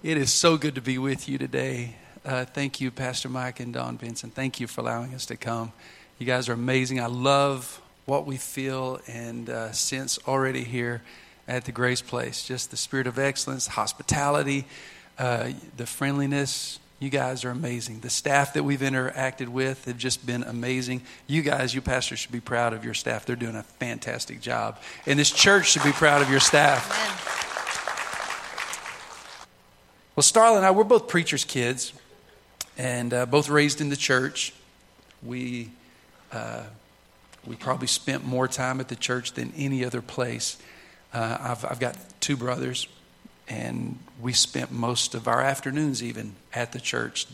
It is so good to be with you today. Uh, thank you, Pastor Mike and Don Benson. Thank you for allowing us to come. You guys are amazing. I love what we feel and uh, sense already here at the Grace Place. Just the spirit of excellence, hospitality, uh, the friendliness. You guys are amazing. The staff that we've interacted with have just been amazing. You guys, you pastors, should be proud of your staff. They're doing a fantastic job. And this church should be proud of your staff. Amen. Well, Starla and I, we're both preachers' kids and uh, both raised in the church. We, uh, we probably spent more time at the church than any other place. Uh, I've, I've got two brothers, and we spent most of our afternoons even at the church.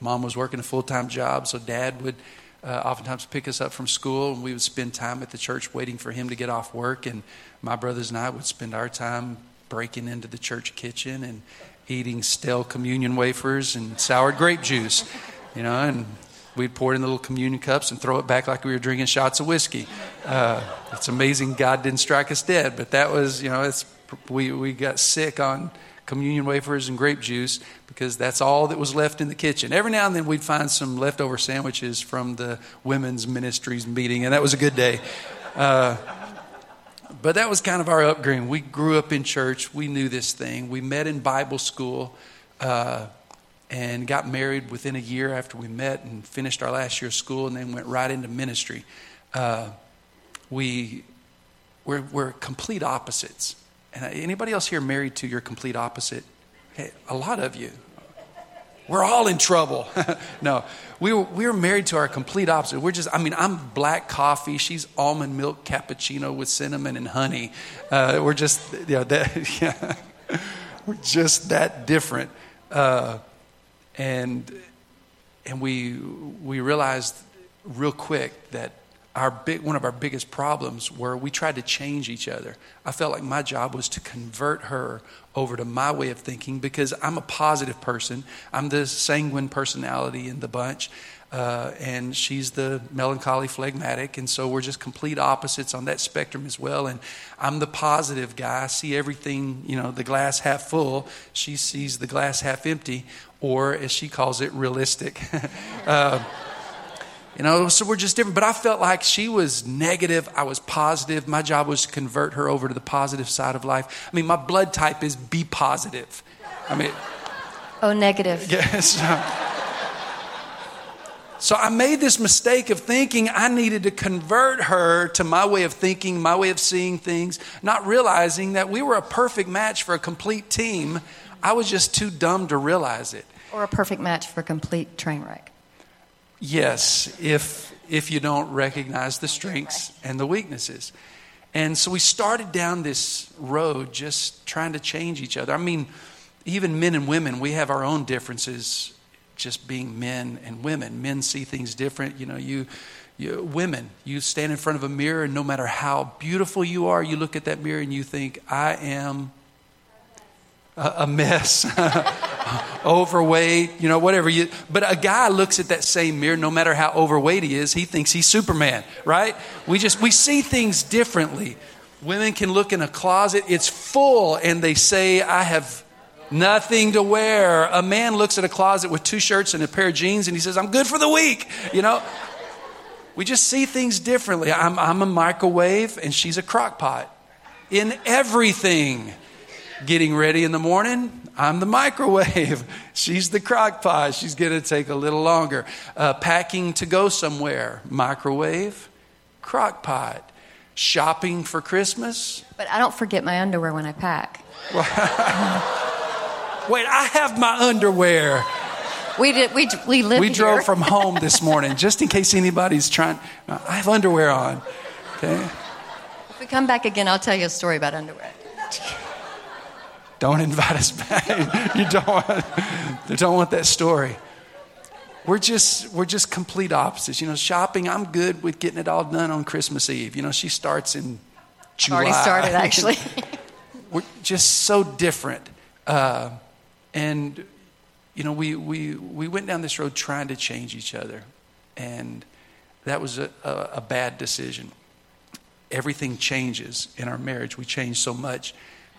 Mom was working a full time job, so dad would uh, oftentimes pick us up from school, and we would spend time at the church waiting for him to get off work. And my brothers and I would spend our time breaking into the church kitchen and eating stale communion wafers and sour grape juice, you know, and we'd pour it in the little communion cups and throw it back like we were drinking shots of whiskey. Uh, it's amazing God didn't strike us dead, but that was, you know, it's, we, we got sick on communion wafers and grape juice because that's all that was left in the kitchen. Every now and then we'd find some leftover sandwiches from the women's ministries meeting, and that was a good day. Uh, but that was kind of our upbringing. We grew up in church. We knew this thing. We met in Bible school uh, and got married within a year after we met and finished our last year of school and then went right into ministry. Uh, we, we're, we're complete opposites. And anybody else here married to your complete opposite? Hey, a lot of you. We're all in trouble. no, we were, we were married to our complete opposite. We're just, I mean, I'm black coffee. She's almond milk cappuccino with cinnamon and honey. Uh, we're just, you know, that, yeah, we're just that different. Uh, and, and we, we realized real quick that our big, one of our biggest problems were we tried to change each other. I felt like my job was to convert her over to my way of thinking because I'm a positive person. I'm the sanguine personality in the bunch. Uh, and she's the melancholy phlegmatic and so we're just complete opposites on that spectrum as well and i'm the positive guy i see everything you know the glass half full she sees the glass half empty or as she calls it realistic uh, you know, so we're just different. But I felt like she was negative. I was positive. My job was to convert her over to the positive side of life. I mean, my blood type is B positive. I mean, oh, negative. Yes. So I made this mistake of thinking I needed to convert her to my way of thinking, my way of seeing things, not realizing that we were a perfect match for a complete team. I was just too dumb to realize it. Or a perfect match for a complete train wreck. Yes, if if you don't recognize the strengths and the weaknesses. And so we started down this road just trying to change each other. I mean, even men and women, we have our own differences just being men and women. Men see things different. You know, you, you women, you stand in front of a mirror and no matter how beautiful you are, you look at that mirror and you think, I am a mess, overweight, you know, whatever you. But a guy looks at that same mirror, no matter how overweight he is, he thinks he's Superman, right? We just we see things differently. Women can look in a closet; it's full, and they say, "I have nothing to wear." A man looks at a closet with two shirts and a pair of jeans, and he says, "I'm good for the week," you know. We just see things differently. I'm, I'm a microwave, and she's a crock pot in everything getting ready in the morning, I'm the microwave. She's the crock pot. She's going to take a little longer. Uh, packing to go somewhere, microwave, crock pot. Shopping for Christmas. But I don't forget my underwear when I pack. Wait, I have my underwear. We did. We we lived. We drove here. from home this morning, just in case anybody's trying. I have underwear on. Okay. If we come back again, I'll tell you a story about underwear. Don't invite us back. you don't want, you don't want that story. We're just, we're just complete opposites. You know, shopping, I'm good with getting it all done on Christmas Eve. You know, she starts in July. Already started, actually. we're just so different. Uh, and, you know, we, we, we went down this road trying to change each other. And that was a, a, a bad decision. Everything changes in our marriage. We change so much.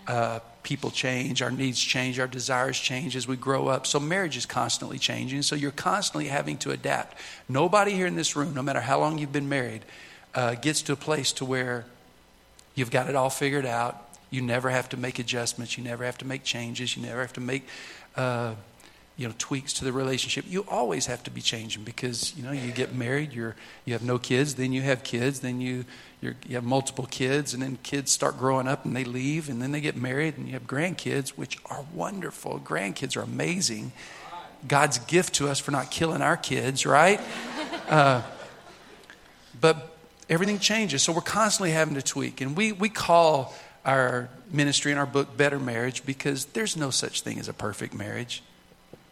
Uh, people change, our needs change, our desires change as we grow up. So marriage is constantly changing. So you're constantly having to adapt. Nobody here in this room, no matter how long you've been married, uh, gets to a place to where you've got it all figured out. You never have to make adjustments. You never have to make changes. You never have to make uh, you know tweaks to the relationship. You always have to be changing because you know you get married you're you have no kids then you have kids then you you have multiple kids and then kids start growing up and they leave and then they get married and you have grandkids which are wonderful. Grandkids are amazing. God's gift to us for not killing our kids right? Uh, but everything changes so we're constantly having to tweak. And we we call our ministry and our book better marriage because there's no such thing as a perfect marriage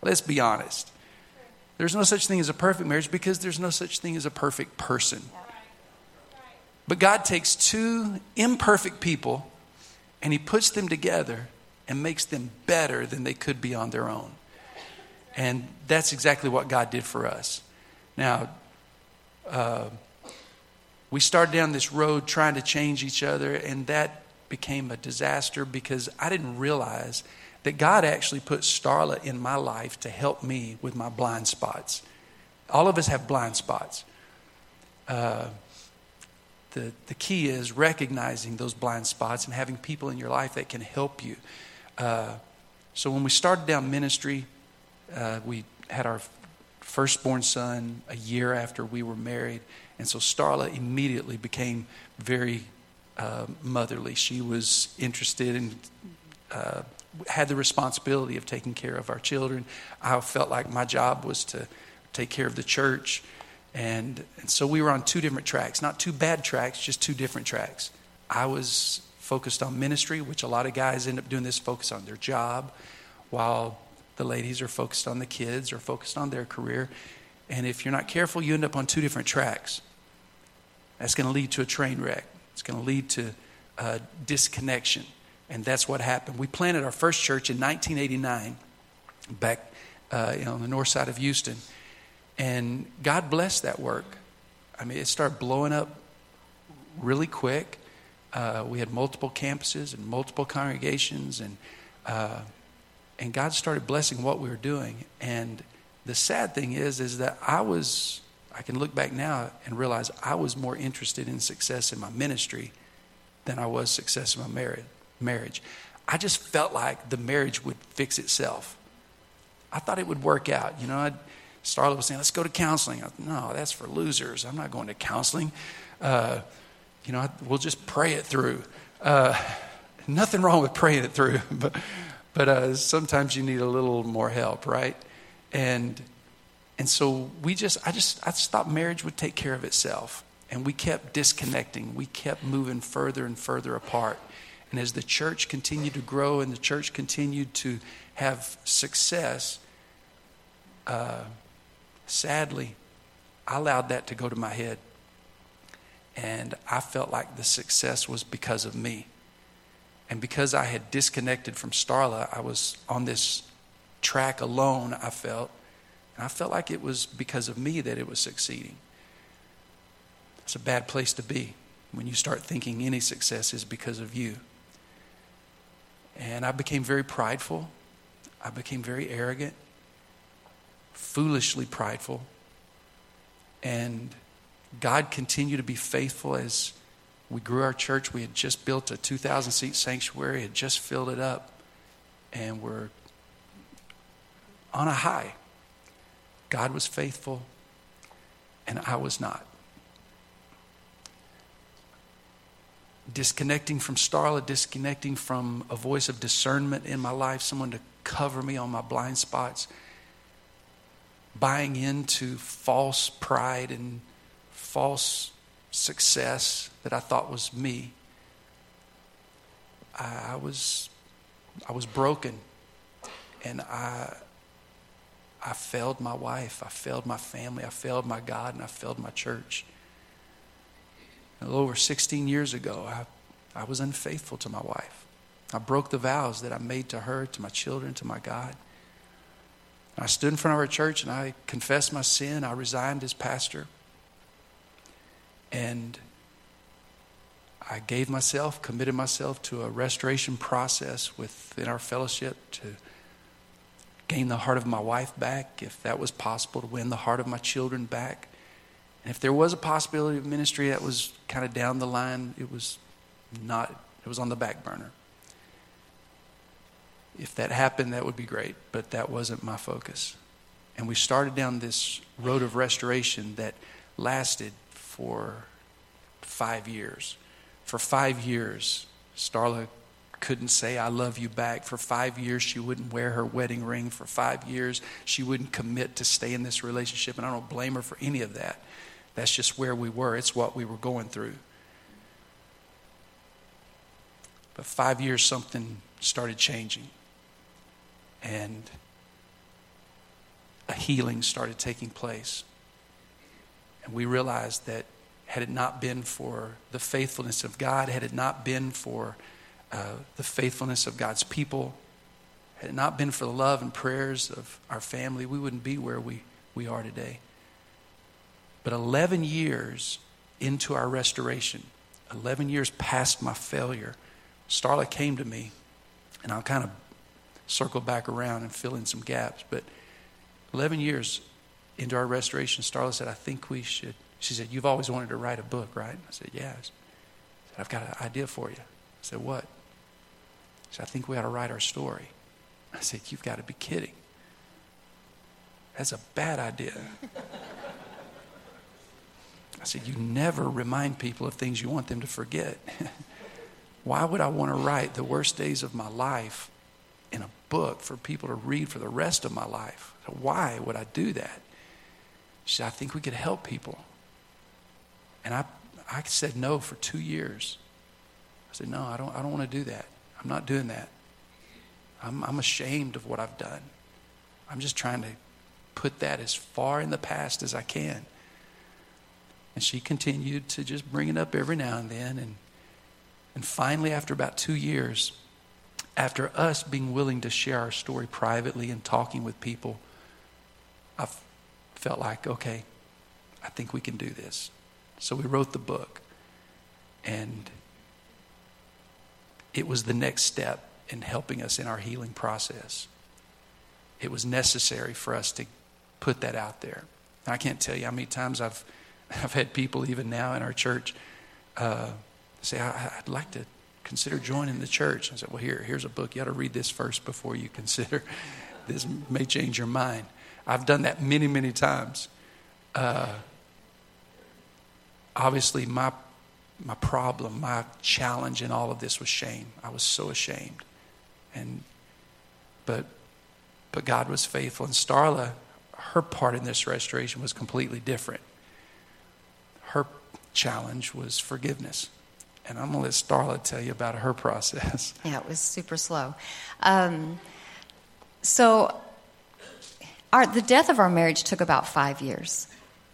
Let's be honest. There's no such thing as a perfect marriage because there's no such thing as a perfect person. But God takes two imperfect people and He puts them together and makes them better than they could be on their own. And that's exactly what God did for us. Now, uh, we started down this road trying to change each other, and that became a disaster because I didn't realize that God actually put Starla in my life to help me with my blind spots. All of us have blind spots. Uh, the, the key is recognizing those blind spots and having people in your life that can help you. Uh, so when we started down ministry, uh, we had our firstborn son a year after we were married. And so Starla immediately became very uh, motherly. She was interested in uh, had the responsibility of taking care of our children. I felt like my job was to take care of the church. And, and so we were on two different tracks, not two bad tracks, just two different tracks. I was focused on ministry, which a lot of guys end up doing this, focus on their job, while the ladies are focused on the kids or focused on their career. And if you're not careful, you end up on two different tracks. That's going to lead to a train wreck. It's going to lead to disconnection. And that's what happened. We planted our first church in 1989 back uh, on the north side of Houston. And God blessed that work. I mean, it started blowing up really quick. Uh, we had multiple campuses and multiple congregations, and, uh, and God started blessing what we were doing. And the sad thing is, is that I was, I can look back now and realize I was more interested in success in my ministry than I was success in my marriage marriage. I just felt like the marriage would fix itself. I thought it would work out. You know, I'd, Starla was saying, let's go to counseling. I, no, that's for losers. I'm not going to counseling. Uh, you know, I, we'll just pray it through. Uh, nothing wrong with praying it through, but, but uh, sometimes you need a little more help, right? And, and so we just, I just, I just thought marriage would take care of itself. And we kept disconnecting. We kept moving further and further apart. And as the church continued to grow and the church continued to have success, uh, sadly, I allowed that to go to my head. And I felt like the success was because of me. And because I had disconnected from Starla, I was on this track alone, I felt. And I felt like it was because of me that it was succeeding. It's a bad place to be when you start thinking any success is because of you. And I became very prideful. I became very arrogant, foolishly prideful. And God continued to be faithful as we grew our church. We had just built a 2,000 seat sanctuary, had just filled it up, and we're on a high. God was faithful, and I was not. Disconnecting from Starla, disconnecting from a voice of discernment in my life, someone to cover me on my blind spots, buying into false pride and false success that I thought was me. I, was I was broken and I I failed my wife, I failed my family, I failed my God, and I failed my church over 16 years ago, I, I was unfaithful to my wife. I broke the vows that I made to her, to my children, to my God. I stood in front of our church and I confessed my sin. I resigned as pastor. And I gave myself, committed myself to a restoration process within our fellowship to gain the heart of my wife back, if that was possible, to win the heart of my children back. And if there was a possibility of ministry that was kind of down the line, it was not, it was on the back burner. If that happened, that would be great, but that wasn't my focus. And we started down this road of restoration that lasted for five years. For five years, Starla couldn't say, I love you back. For five years, she wouldn't wear her wedding ring. For five years, she wouldn't commit to stay in this relationship. And I don't blame her for any of that. That's just where we were, it's what we were going through. But five years, something started changing. And a healing started taking place. And we realized that had it not been for the faithfulness of God, had it not been for uh, the faithfulness of God's people, had it not been for the love and prayers of our family, we wouldn't be where we, we are today. But 11 years into our restoration, 11 years past my failure, Starla came to me, and I'll kind of circle back around and fill in some gaps. But 11 years into our restoration, Starla said, I think we should. She said, You've always wanted to write a book, right? I said, Yes. I said, I've got an idea for you. I said, What? She said, I think we ought to write our story. I said, You've got to be kidding. That's a bad idea. I said, You never remind people of things you want them to forget. Why would I want to write the worst days of my life in a book for people to read for the rest of my life? Why would I do that? She said, I think we could help people. And I, I said no for two years. I said, No, I don't, I don't want to do that. I'm not doing that. I'm, I'm ashamed of what I've done. I'm just trying to put that as far in the past as I can. And she continued to just bring it up every now and then. And, and finally, after about two years, after us being willing to share our story privately and talking with people, I felt like, okay, I think we can do this. So we wrote the book. And it was the next step in helping us in our healing process. It was necessary for us to put that out there. I can't tell you how many times I've, I've had people, even now in our church, uh, say, I, would like to consider joining the church. I said, Well, here, here's a book. You ought to read this first before you consider. This may change your mind. I've done that many, many times. Uh, obviously, my, my problem, my challenge in all of this was shame. I was so ashamed. And, but, but God was faithful. And Starla, her part in this restoration was completely different. Challenge was forgiveness. And I'm going to let Starla tell you about her process. Yeah, it was super slow. Um, so our, the death of our marriage took about five years,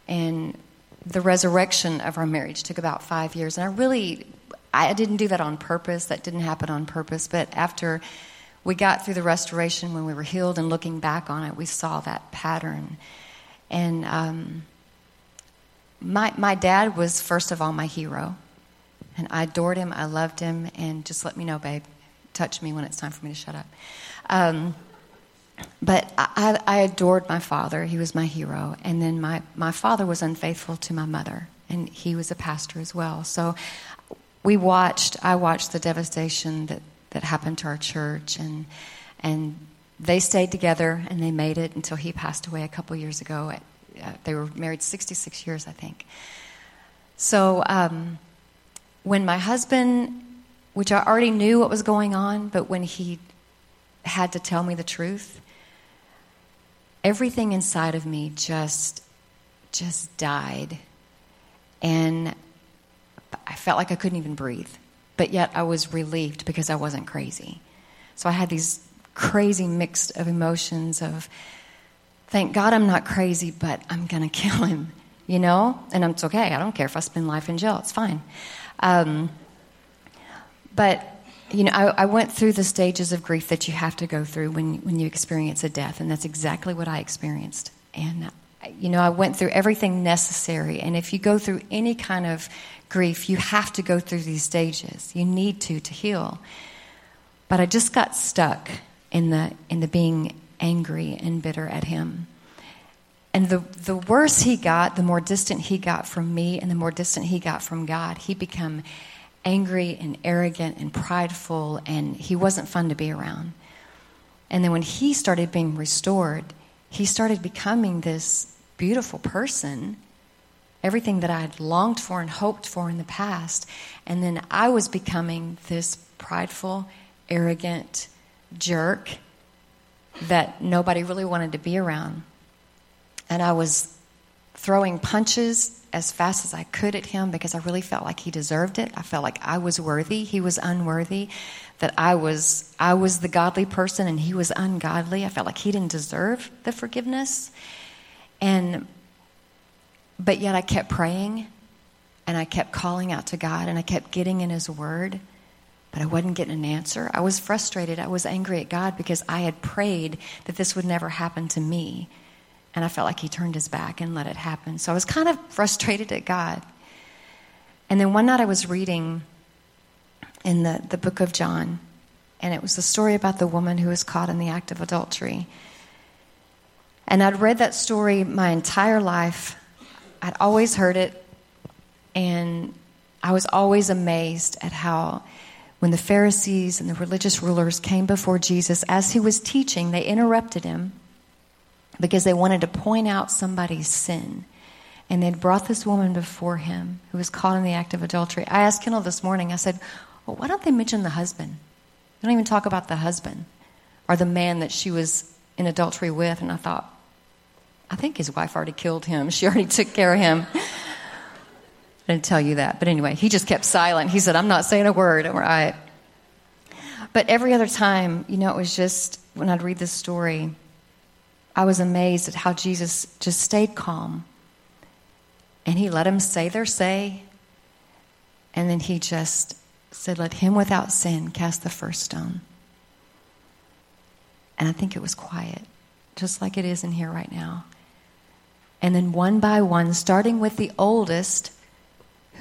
and the resurrection of our marriage took about five years. And I really, I didn't do that on purpose. That didn't happen on purpose. But after we got through the restoration, when we were healed and looking back on it, we saw that pattern. And um, my my dad was first of all my hero, and I adored him. I loved him, and just let me know, babe. Touch me when it's time for me to shut up. Um, but I, I, adored my father. He was my hero. And then my, my father was unfaithful to my mother, and he was a pastor as well. So we watched, I watched the devastation that, that happened to our church, and, and they stayed together and they made it until he passed away a couple years ago. Uh, they were married 66 years, I think. So um, when my husband, which I already knew what was going on, but when he had to tell me the truth, everything inside of me just just died and I felt like I couldn't even breathe. But yet I was relieved because I wasn't crazy. So I had these crazy mix of emotions of thank God I'm not crazy, but I'm going to kill him, you know? And it's okay. I don't care if I spend life in jail. It's fine. Um, but you know, I, I, went through the stages of grief that you have to go through when, when you experience a death, and that's exactly what I experienced. And you know, I went through everything necessary. And if you go through any kind of grief, you have to go through these stages. You need to to heal. But I just got stuck in the in the being angry and bitter at him. And the, the worse he got, the more distant he got from me and the more distant he got from God. He became angry and arrogant and prideful, and he wasn't fun to be around. And then when he started being restored, he started becoming this beautiful person, everything that I had longed for and hoped for in the past. And then I was becoming this prideful, arrogant jerk that nobody really wanted to be around and I was throwing punches as fast as I could at him because I really felt like he deserved it. I felt like I was worthy, he was unworthy, that I was I was the godly person and he was ungodly. I felt like he didn't deserve the forgiveness. And but yet I kept praying and I kept calling out to God and I kept getting in his word, but I wasn't getting an answer. I was frustrated. I was angry at God because I had prayed that this would never happen to me. And I felt like he turned his back and let it happen. So I was kind of frustrated at God. And then one night I was reading in the, the book of John, and it was the story about the woman who was caught in the act of adultery. And I'd read that story my entire life. I'd always heard it, and I was always amazed at how, when the Pharisees and the religious rulers came before Jesus as he was teaching, they interrupted him because they wanted to point out somebody's sin. And they'd brought this woman before him who was caught in the act of adultery. I asked Kendall this morning, I said, well, why don't they mention the husband? They don't even talk about the husband or the man that she was in adultery with. And I thought, I think his wife already killed him. She already took care of him. Didn't tell you that. But anyway, he just kept silent. He said, I'm not saying a word. All right. But every other time, you know, it was just when I'd read this story, I was amazed at how Jesus just stayed calm. And he let them say their say. And then he just said, Let him without sin cast the first stone. And I think it was quiet, just like it is in here right now. And then one by one, starting with the oldest,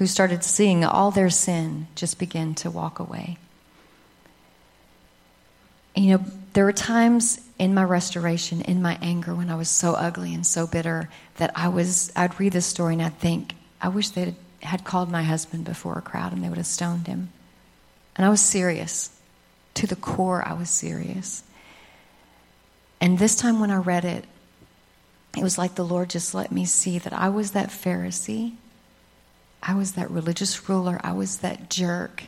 who started seeing all their sin, just begin to walk away. You know, there were times in my restoration, in my anger, when I was so ugly and so bitter, that I was, I'd read this story and I'd think, I wish they had called my husband before a crowd and they would have stoned him. And I was serious. To the core, I was serious. And this time when I read it, it was like the Lord just let me see that I was that Pharisee. I was that religious ruler. I was that jerk.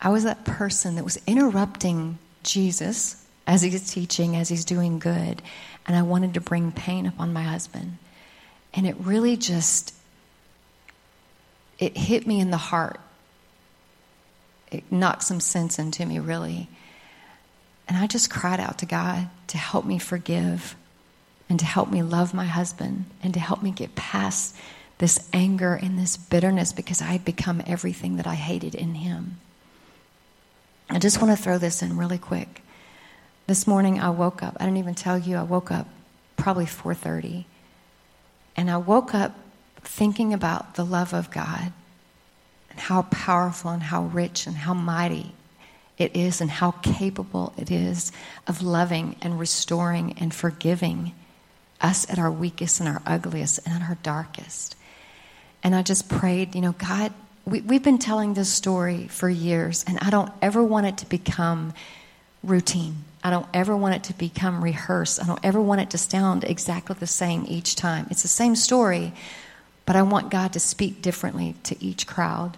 I was that person that was interrupting Jesus as he's teaching, as he's doing good. And I wanted to bring pain upon my husband. And it really just it hit me in the heart. It knocked some sense into me, really. And I just cried out to God to help me forgive and to help me love my husband and to help me get past this anger and this bitterness because I had become everything that I hated in him. I just want to throw this in really quick. This morning I woke up. I didn't even tell you I woke up probably 4:30. And I woke up thinking about the love of God and how powerful and how rich and how mighty it is and how capable it is of loving and restoring and forgiving us at our weakest and our ugliest and at our darkest. And I just prayed, you know, God, we, we've been telling this story for years, and I don't ever want it to become routine. I don't ever want it to become rehearsed. I don't ever want it to sound exactly the same each time. It's the same story, but I want God to speak differently to each crowd.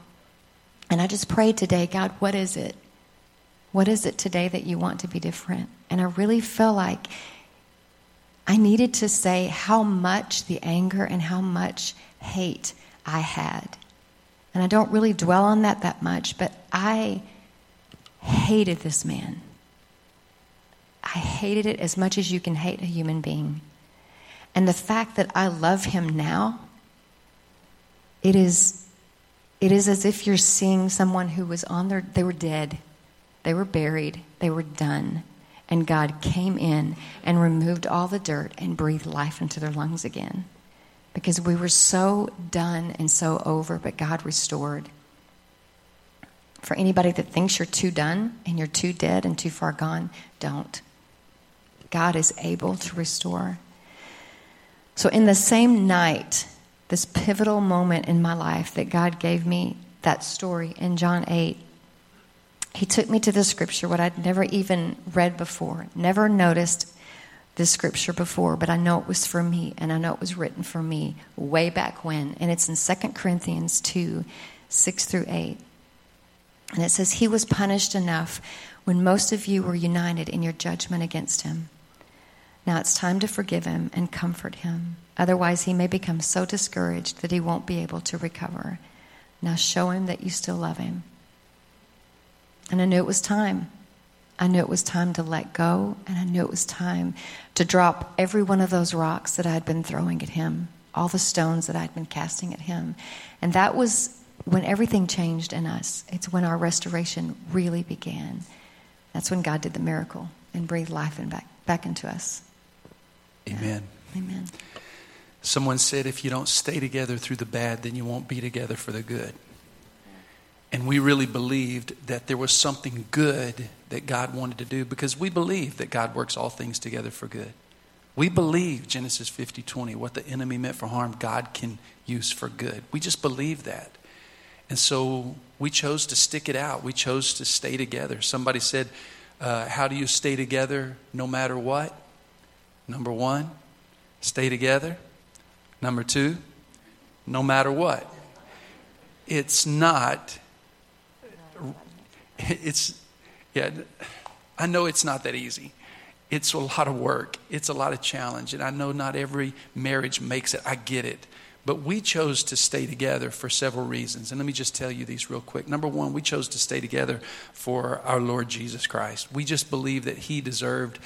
And I just prayed today, God, what is it? What is it today that you want to be different? And I really feel like I needed to say how much the anger and how much hate I had. And I don't really dwell on that that much, but I hated this man. I hated it as much as you can hate a human being. And the fact that I love him now, it is, it is as if you're seeing someone who was on their, they were dead, they were buried, they were done. And God came in and removed all the dirt and breathed life into their lungs again. Because we were so done and so over, but God restored. For anybody that thinks you're too done and you're too dead and too far gone, don't. God is able to restore. So, in the same night, this pivotal moment in my life that God gave me that story in John 8, he took me to the scripture, what I'd never even read before, never noticed this scripture before, but I know it was for me, and I know it was written for me way back when. And it's in 2 Corinthians 2 6 through 8. And it says, He was punished enough when most of you were united in your judgment against him. Now it's time to forgive him and comfort him. Otherwise, he may become so discouraged that he won't be able to recover. Now show him that you still love him. And I knew it was time. I knew it was time to let go, and I knew it was time to drop every one of those rocks that I had been throwing at him, all the stones that I'd been casting at him. And that was when everything changed in us. It's when our restoration really began. That's when God did the miracle and breathed life in back, back into us. Amen. Yeah. Amen. Someone said, if you don't stay together through the bad, then you won't be together for the good. And we really believed that there was something good that God wanted to do because we believe that God works all things together for good. We believe Genesis 50 20, what the enemy meant for harm, God can use for good. We just believe that. And so we chose to stick it out. We chose to stay together. Somebody said, uh, How do you stay together no matter what? Number one, stay together. Number two, no matter what. It's not it's, yeah, I know it's not that easy. It's a lot of work, it's a lot of challenge, and I know not every marriage makes it. I get it. But we chose to stay together for several reasons. And let me just tell you these real quick. Number one, we chose to stay together for our Lord Jesus Christ. We just believe that He deserved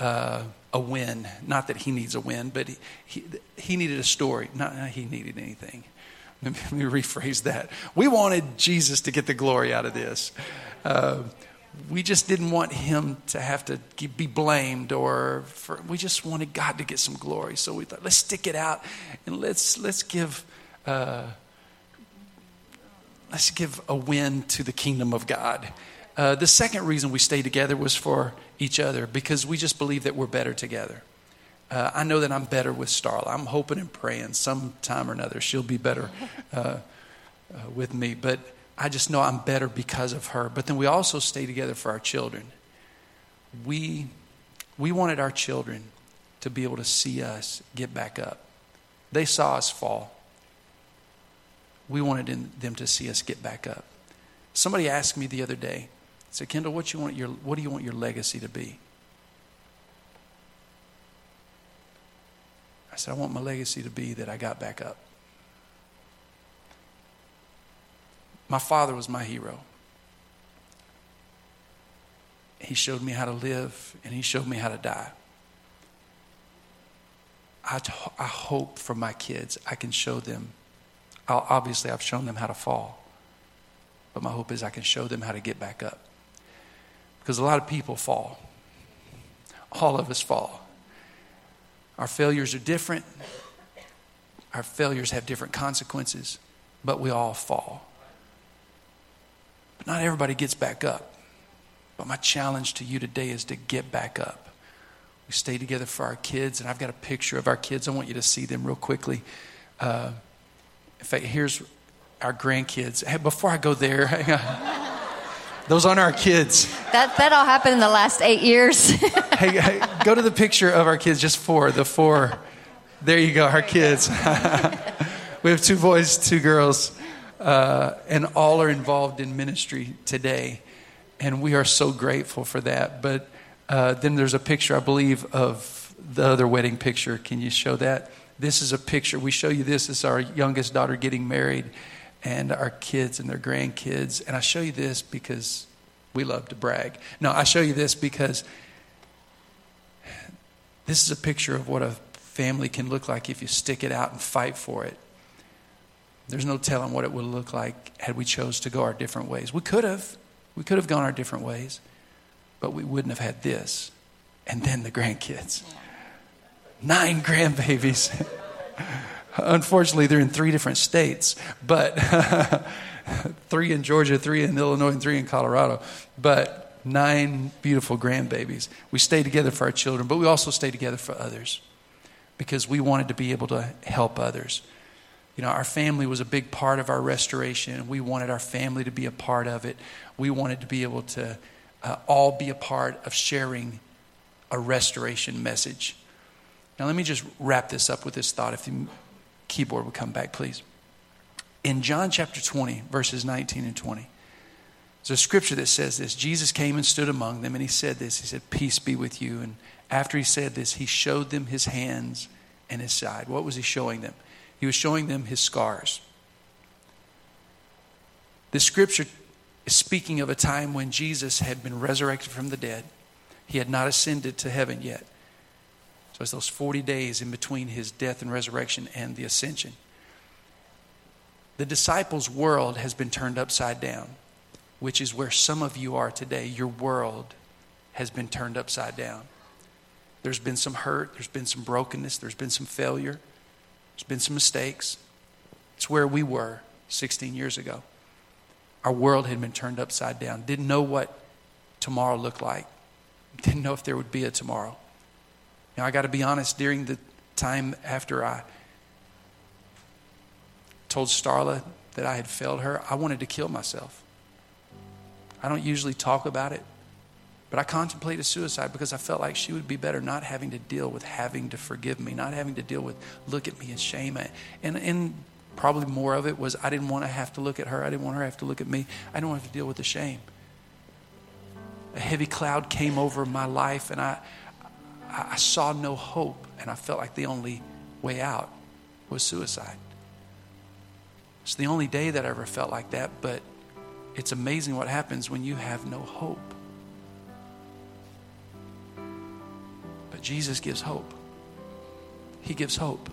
uh, a win. Not that He needs a win, but He, he, needed a story. Not He needed anything. Let me rephrase that. We wanted Jesus to get the glory out of this. Uh, we just didn't want him to have to be blamed or for, we just wanted god to get some glory. So we thought let's stick it out and let's let's give uh, let's give a win to the kingdom of god. Uh, the second reason we stayed together was for each other because we just believe that we're better together. Uh, i know that i'm better with starla. I'm hoping and praying sometime or another she'll be better uh, uh, with me. But I just know I'm better because of her. But then we also stay together for our children. We, we wanted our children to be able to see us get back up. They saw us fall. We wanted them to see us get back up. Somebody asked me the other day, said, Kendall, what, you want your, what do you want your legacy to be? I said, I want my legacy to be that I got back up. My father was my hero. He showed me how to live and he showed me how to die. I, t- I hope for my kids I can show them. I'll, obviously, I've shown them how to fall, but my hope is I can show them how to get back up. Because a lot of people fall. All of us fall. Our failures are different, our failures have different consequences, but we all fall. But not everybody gets back up. But my challenge to you today is to get back up. We stay together for our kids, and I've got a picture of our kids. I want you to see them real quickly. Uh, in fact, here's our grandkids. Hey, before I go there, those aren't our kids. That that all happened in the last eight years. hey, hey, go to the picture of our kids. Just four. The four. There you go. Our kids. we have two boys, two girls uh, and all are involved in ministry today. And we are so grateful for that. But uh, then there's a picture, I believe, of the other wedding picture. Can you show that? This is a picture. We show you this. This is our youngest daughter getting married, and our kids and their grandkids. And I show you this because we love to brag. No, I show you this because this is a picture of what a family can look like if you stick it out and fight for it. There's no telling what it would look like had we chose to go our different ways. We could have. We could have gone our different ways, but we wouldn't have had this. and then the grandkids. Nine grandbabies. Unfortunately, they're in three different states, but three in Georgia, three in Illinois, and three in Colorado. But nine beautiful grandbabies. We stay together for our children, but we also stay together for others because we wanted to be able to help others. You know, our family was a big part of our restoration. We wanted our family to be a part of it. We wanted to be able to uh, all be a part of sharing a restoration message. Now, let me just wrap this up with this thought. If the keyboard would come back, please. In John chapter 20, verses 19 and 20, there's a scripture that says this Jesus came and stood among them, and he said this He said, Peace be with you. And after he said this, he showed them his hands and his side. What was he showing them? He was showing them his scars. This scripture is speaking of a time when Jesus had been resurrected from the dead. He had not ascended to heaven yet. So it's those 40 days in between his death and resurrection and the ascension. The disciples' world has been turned upside down, which is where some of you are today. Your world has been turned upside down. There's been some hurt, there's been some brokenness, there's been some failure, there's been some mistakes. It's where we were 16 years ago. Our world had been turned upside down, didn't know what tomorrow looked like, didn't know if there would be a tomorrow. Now, I got to be honest, during the time after I told Starla that I had failed her, I wanted to kill myself. I don't usually talk about it, but I contemplated suicide because I felt like she would be better not having to deal with having to forgive me, not having to deal with look at me and shame. And, and probably more of it was I didn't want to have to look at her. I didn't want her to have to look at me. I didn't want to have to deal with the shame. A heavy cloud came over my life, and I, I saw no hope, and I felt like the only way out was suicide. It's the only day that I ever felt like that, but it's amazing what happens when you have no hope. Jesus gives hope. He gives hope.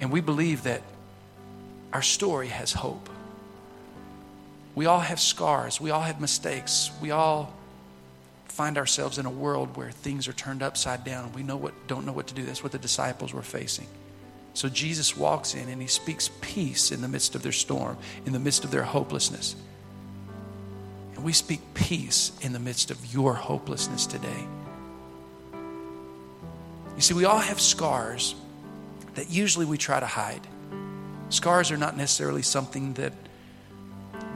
And we believe that our story has hope. We all have scars. We all have mistakes. We all find ourselves in a world where things are turned upside down. We know what, don't know what to do. That's what the disciples were facing. So Jesus walks in and he speaks peace in the midst of their storm, in the midst of their hopelessness. We speak peace in the midst of your hopelessness today. You see, we all have scars that usually we try to hide. Scars are not necessarily something that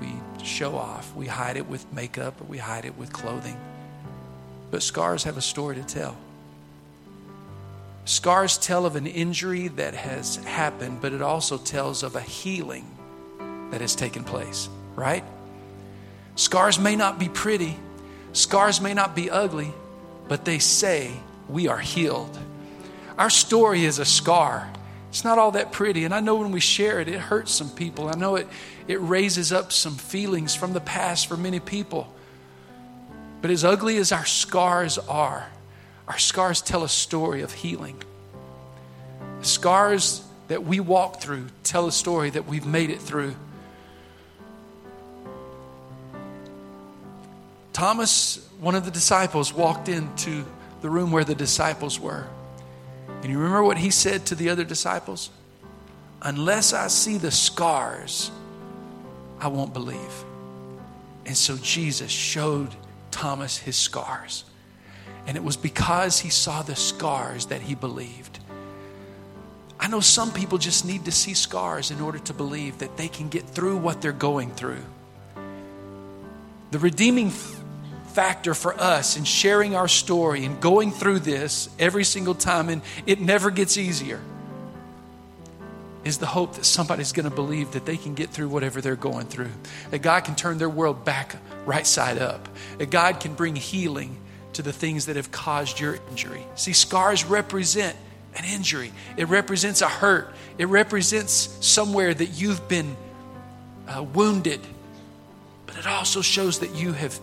we show off. We hide it with makeup or we hide it with clothing. But scars have a story to tell. Scars tell of an injury that has happened, but it also tells of a healing that has taken place, right? Scars may not be pretty, scars may not be ugly, but they say we are healed. Our story is a scar. It's not all that pretty. And I know when we share it, it hurts some people. I know it, it raises up some feelings from the past for many people. But as ugly as our scars are, our scars tell a story of healing. The scars that we walk through tell a story that we've made it through. Thomas, one of the disciples, walked into the room where the disciples were. And you remember what he said to the other disciples? Unless I see the scars, I won't believe. And so Jesus showed Thomas his scars. And it was because he saw the scars that he believed. I know some people just need to see scars in order to believe that they can get through what they're going through. The redeeming factor for us in sharing our story and going through this every single time, and it never gets easier, is the hope that somebody's going to believe that they can get through whatever they're going through. That God can turn their world back right side up. That God can bring healing to the things that have caused your injury. See, scars represent an injury, it represents a hurt, it represents somewhere that you've been uh, wounded, but it also shows that you have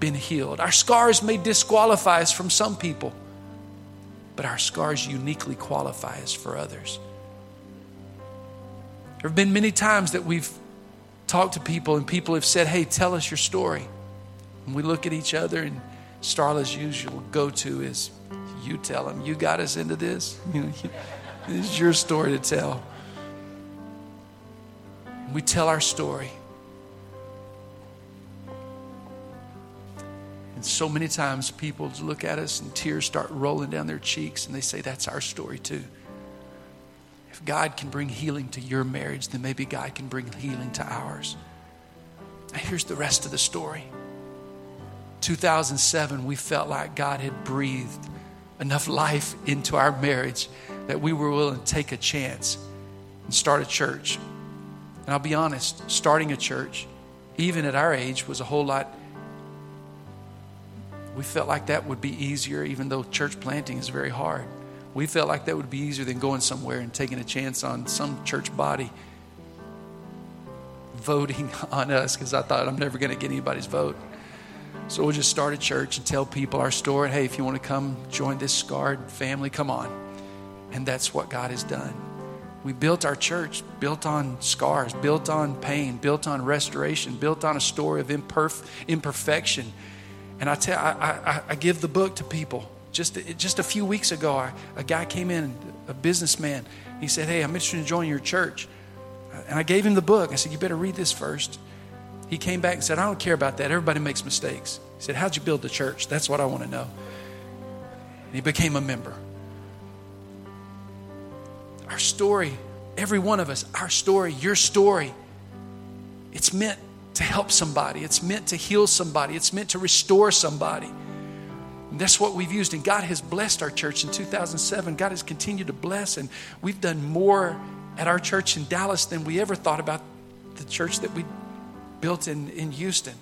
been healed. Our scars may disqualify us from some people, but our scars uniquely qualify us for others. There have been many times that we've talked to people and people have said, Hey, tell us your story. And we look at each other, and Starla's usual go to is, You tell him, you got us into this. You know, this is your story to tell. We tell our story. And so many times people look at us and tears start rolling down their cheeks and they say, That's our story too. If God can bring healing to your marriage, then maybe God can bring healing to ours. Now, here's the rest of the story. 2007, we felt like God had breathed enough life into our marriage that we were willing to take a chance and start a church. And I'll be honest, starting a church, even at our age, was a whole lot. We felt like that would be easier, even though church planting is very hard. We felt like that would be easier than going somewhere and taking a chance on some church body voting on us because I thought I'm never going to get anybody's vote. So we'll just start a church and tell people our story. Hey, if you want to come join this scarred family, come on. And that's what God has done. We built our church built on scars, built on pain, built on restoration, built on a story of imperf- imperfection. And I tell, I, I, I give the book to people. Just, just a few weeks ago, I, a guy came in, a businessman. He said, Hey, I'm interested in joining your church. And I gave him the book. I said, You better read this first. He came back and said, I don't care about that. Everybody makes mistakes. He said, How'd you build the church? That's what I want to know. And he became a member. Our story, every one of us, our story, your story, it's meant to help somebody, it's meant to heal somebody, it's meant to restore somebody. And that's what we've used. And God has blessed our church in 2007. God has continued to bless, and we've done more at our church in Dallas than we ever thought about the church that we built in, in Houston.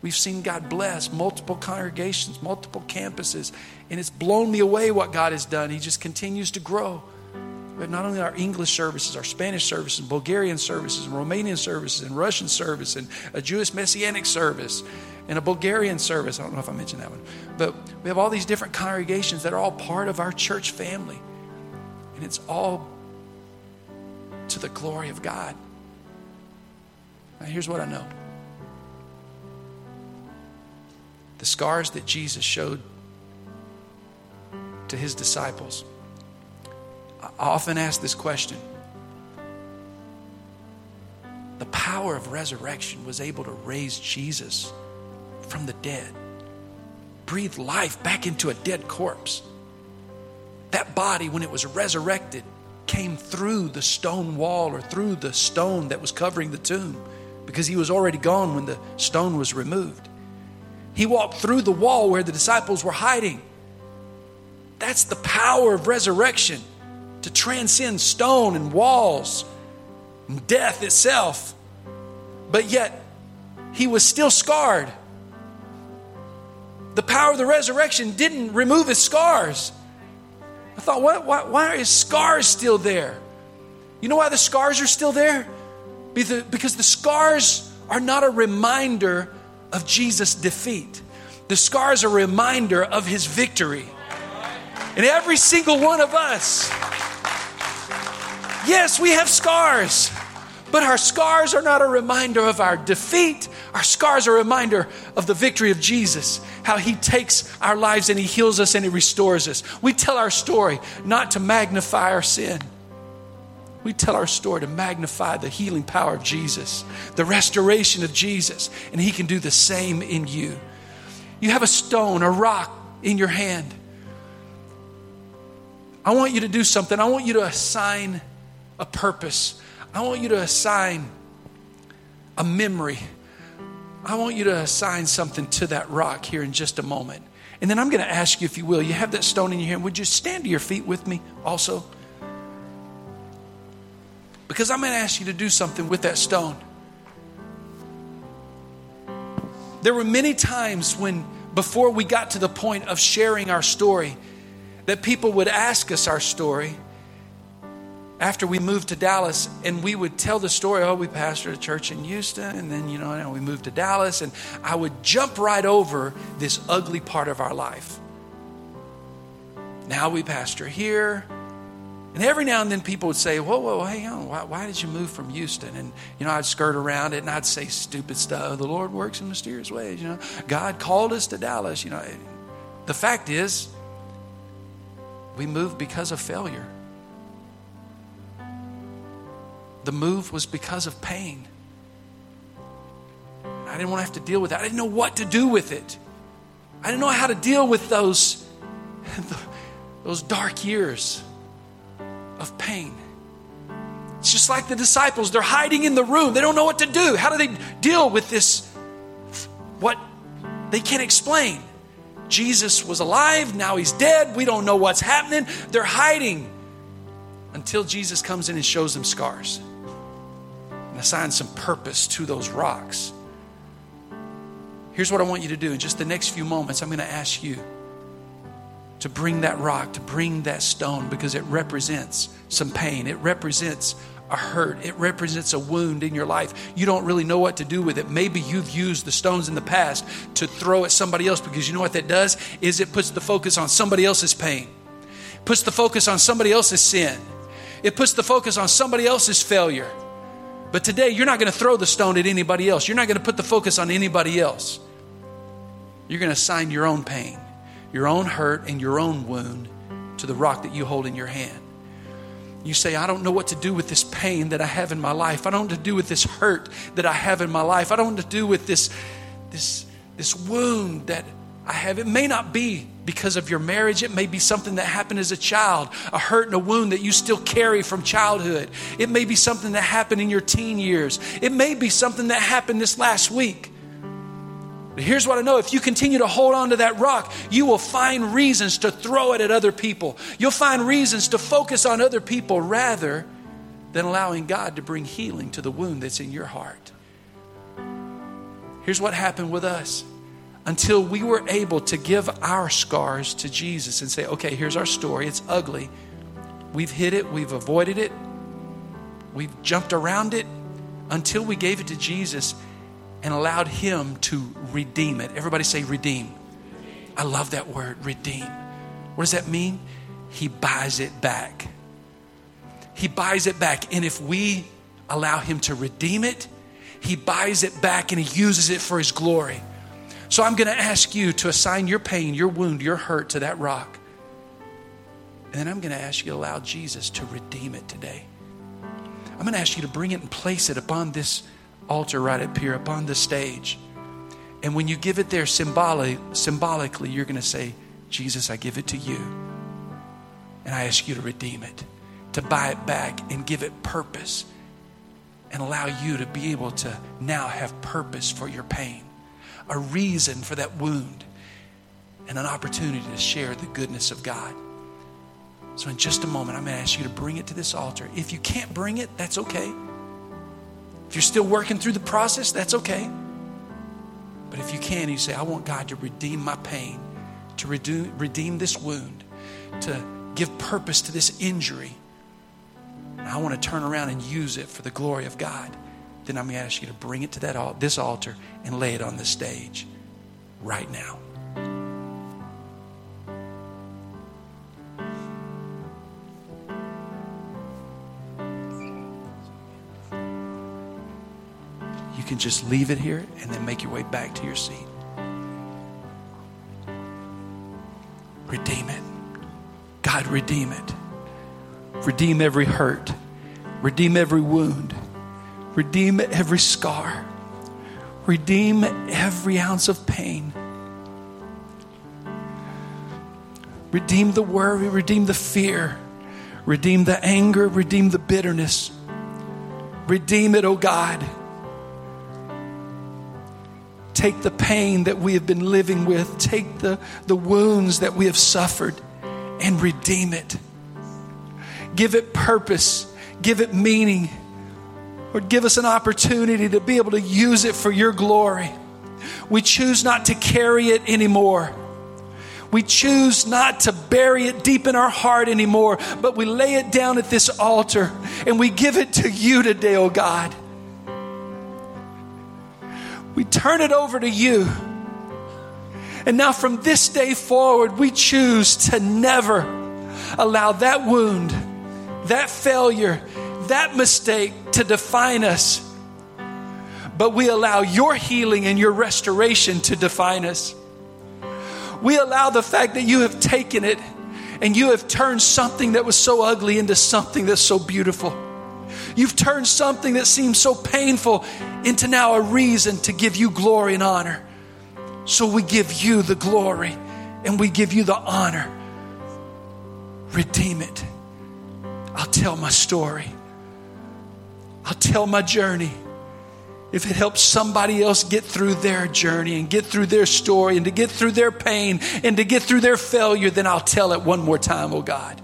We've seen God bless multiple congregations, multiple campuses, and it's blown me away what God has done. He just continues to grow. We have not only our English services, our Spanish services, Bulgarian services, and Romanian services, and Russian service, and a Jewish Messianic service, and a Bulgarian service. I don't know if I mentioned that one. But we have all these different congregations that are all part of our church family. And it's all to the glory of God. Now, here's what I know the scars that Jesus showed to his disciples. I often ask this question. The power of resurrection was able to raise Jesus from the dead, breathe life back into a dead corpse. That body, when it was resurrected, came through the stone wall or through the stone that was covering the tomb because he was already gone when the stone was removed. He walked through the wall where the disciples were hiding. That's the power of resurrection to transcend stone and walls and death itself. But yet, he was still scarred. The power of the resurrection didn't remove his scars. I thought, what, why, why are his scars still there? You know why the scars are still there? Because the scars are not a reminder of Jesus' defeat. The scars are a reminder of his victory. And every single one of us, yes, we have scars, but our scars are not a reminder of our defeat. Our scars are a reminder of the victory of Jesus, how he takes our lives and he heals us and he restores us. We tell our story not to magnify our sin. We tell our story to magnify the healing power of Jesus, the restoration of Jesus, and He can do the same in you. You have a stone, a rock in your hand. I want you to do something. I want you to assign a purpose. I want you to assign a memory. I want you to assign something to that rock here in just a moment. And then I'm going to ask you, if you will, you have that stone in your hand. Would you stand to your feet with me also? Because I'm going to ask you to do something with that stone. There were many times when, before we got to the point of sharing our story, that people would ask us our story after we moved to Dallas, and we would tell the story. Oh, we pastored a church in Houston, and then you know now we moved to Dallas, and I would jump right over this ugly part of our life. Now we pastor here, And every now and then people would say, Whoa, whoa, hang on, why, why, did you move from Houston? And, you know, I'd skirt around it and I'd say stupid stuff. The Lord works in mysterious ways, you know. God called us to Dallas, you know. The fact is, we moved because of failure. The move was because of pain. I didn't want to have to deal with that. I didn't know what to do with it. I didn't know how to deal with those, those dark years of pain. It's just like the disciples, they're hiding in the room. They don't know what to do. How do they deal with this? What they can't explain. Jesus was alive, now he's dead. We don't know what's happening. They're hiding until Jesus comes in and shows them scars and assigns some purpose to those rocks. Here's what I want you to do. In just the next few moments, I'm going to ask you to bring that rock, to bring that stone, because it represents some pain. It represents a hurt. It represents a wound in your life. You don't really know what to do with it. Maybe you've used the stones in the past to throw at somebody else because you know what that does is it puts the focus on somebody else's pain. It Puts the focus on somebody else's sin. It puts the focus on somebody else's failure. But today you're not going to throw the stone at anybody else. You're not going to put the focus on anybody else. You're going to assign your own pain your own hurt and your own wound to the rock that you hold in your hand. You say, I don't know what to do with this pain that I have in my life. I don't know what to do with this hurt that I have in my life. I don't know what to do with this, this, this wound that I have. It may not be because of your marriage. It may be something that happened as a child, a hurt and a wound that you still carry from childhood. It may be something that happened in your teen years. It may be something that happened this last week. But here's what I know if you continue to hold on to that rock, you will find reasons to throw it at other people. You'll find reasons to focus on other people rather than allowing God to bring healing to the wound that's in your heart. Here's what happened with us. Until we were able to give our scars to Jesus and say, okay, here's our story. It's ugly. We've hid it, we've avoided it, we've jumped around it. Until we gave it to Jesus, and allowed Him to redeem it. Everybody say, redeem. I love that word, redeem. What does that mean? He buys it back. He buys it back. And if we allow Him to redeem it, He buys it back and He uses it for His glory. So I'm going to ask you to assign your pain, your wound, your hurt to that rock. And then I'm going to ask you to allow Jesus to redeem it today. I'm going to ask you to bring it and place it upon this altar right up here upon the stage. And when you give it there symbolic, symbolically, you're going to say, Jesus, I give it to you. And I ask you to redeem it, to buy it back and give it purpose and allow you to be able to now have purpose for your pain, a reason for that wound, and an opportunity to share the goodness of God. So, in just a moment, I'm going to ask you to bring it to this altar. If you can't bring it, that's okay. If you're still working through the process, that's okay. But if you can, you say, I want God to redeem my pain, to redeem, redeem this wound, to give purpose to this injury. And I want to turn around and use it for the glory of God. Then I'm going to ask you to bring it to that this altar and lay it on the stage right now. you can just leave it here and then make your way back to your seat. Redeem it. God, redeem it. Redeem every hurt. Redeem every wound. Redeem every scar. Redeem every ounce of pain. Redeem the worry. Redeem the fear. Redeem the anger. Redeem the bitterness. Redeem it, oh God. Take the pain that we have been living with, take the, the wounds that we have suffered, and redeem it. Give it purpose, give it meaning, or give us an opportunity to be able to use it for your glory. We choose not to carry it anymore. We choose not to bury it deep in our heart anymore, but we lay it down at this altar and we give it to you today, oh God. We turn it over to you. And now, from this day forward, we choose to never allow that wound that failure, that mistake to define us. But we allow your healing and your restoration to define us. We allow the fact that you have taken it and you have turned something that was so ugly into something that's so beautiful. You've turned something that seems so painful into now a reason to give you glory and honor. So we give you the glory and we give you the honor. Redeem it. I'll tell my story. I'll tell my journey. If it helps somebody else get through their journey and get through their story and to get through their pain and to get through their failure, then I'll tell it one more time, oh God.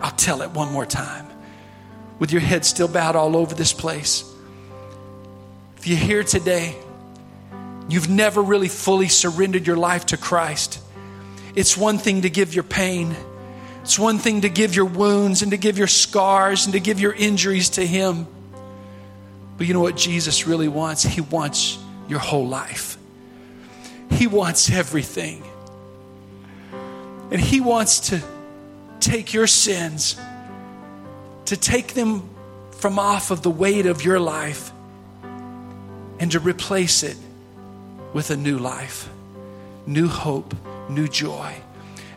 I'll tell it one more time. With your head still bowed all over this place. If you're here today, you've never really fully surrendered your life to Christ. It's one thing to give your pain. It's one thing to give your wounds and to give your scars and to give your injuries to Him. But you know what Jesus really wants? He wants your whole life, He wants everything. And He wants to take your sins, to take them from off of the weight of your life, and to replace it with a new life, new hope, new joy.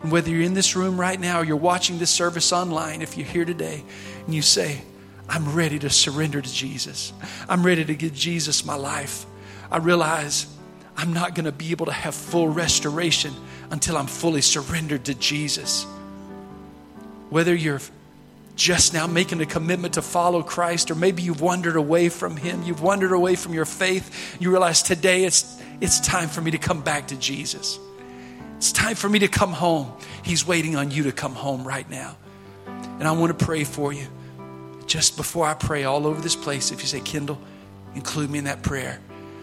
And whether you're in this room right now or you're watching this service online, if you're here today and you say, I'm ready to surrender to Jesus, I'm ready to give Jesus my life, I realize I'm not going to be able to have full restoration until I'm fully surrendered to Jesus. Whether you're just now making a commitment to follow Christ, or maybe you've wandered away from Him, you've wandered away from your faith, you realize today it's, it's time for me to come back to Jesus. It's time for me to come home. He's waiting on you to come home right now. And I want to pray for you. Just before I pray all over this place, if you say, Kendall, include me in that prayer.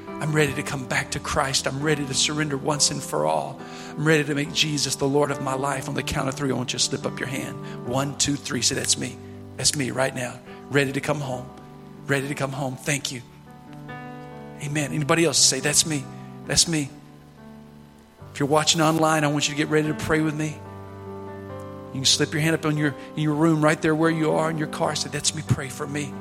I'm ready to come back to Christ. I'm ready to surrender once and for all. I'm ready to make Jesus the Lord of my life. On the count of three, I want you to slip up your hand. One, two, three. Say, That's me. That's me right now. Ready to come home. Ready to come home. Thank you. Amen. Anybody else say, That's me. That's me. If you're watching online, I want you to get ready to pray with me. You can slip your hand up in your, in your room right there where you are in your car. Say, That's me. Pray for me.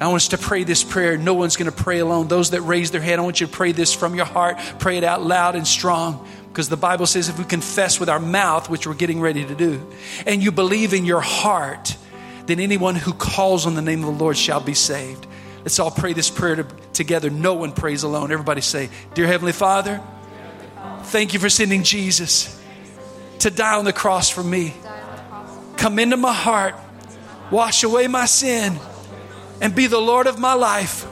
I want us to pray this prayer. No one's going to pray alone. Those that raise their hand, I want you to pray this from your heart. Pray it out loud and strong. Because the Bible says if we confess with our mouth, which we're getting ready to do, and you believe in your heart, then anyone who calls on the name of the Lord shall be saved. Let's all pray this prayer to, together. No one prays alone. Everybody say, Dear Heavenly Father, thank you for sending Jesus to die on the cross for me. Come into my heart, wash away my sin, and be the Lord of my life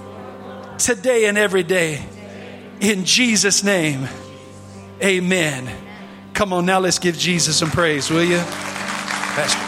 today and every day. In Jesus' name, amen. Come on, now let's give Jesus some praise, will you? Pastor.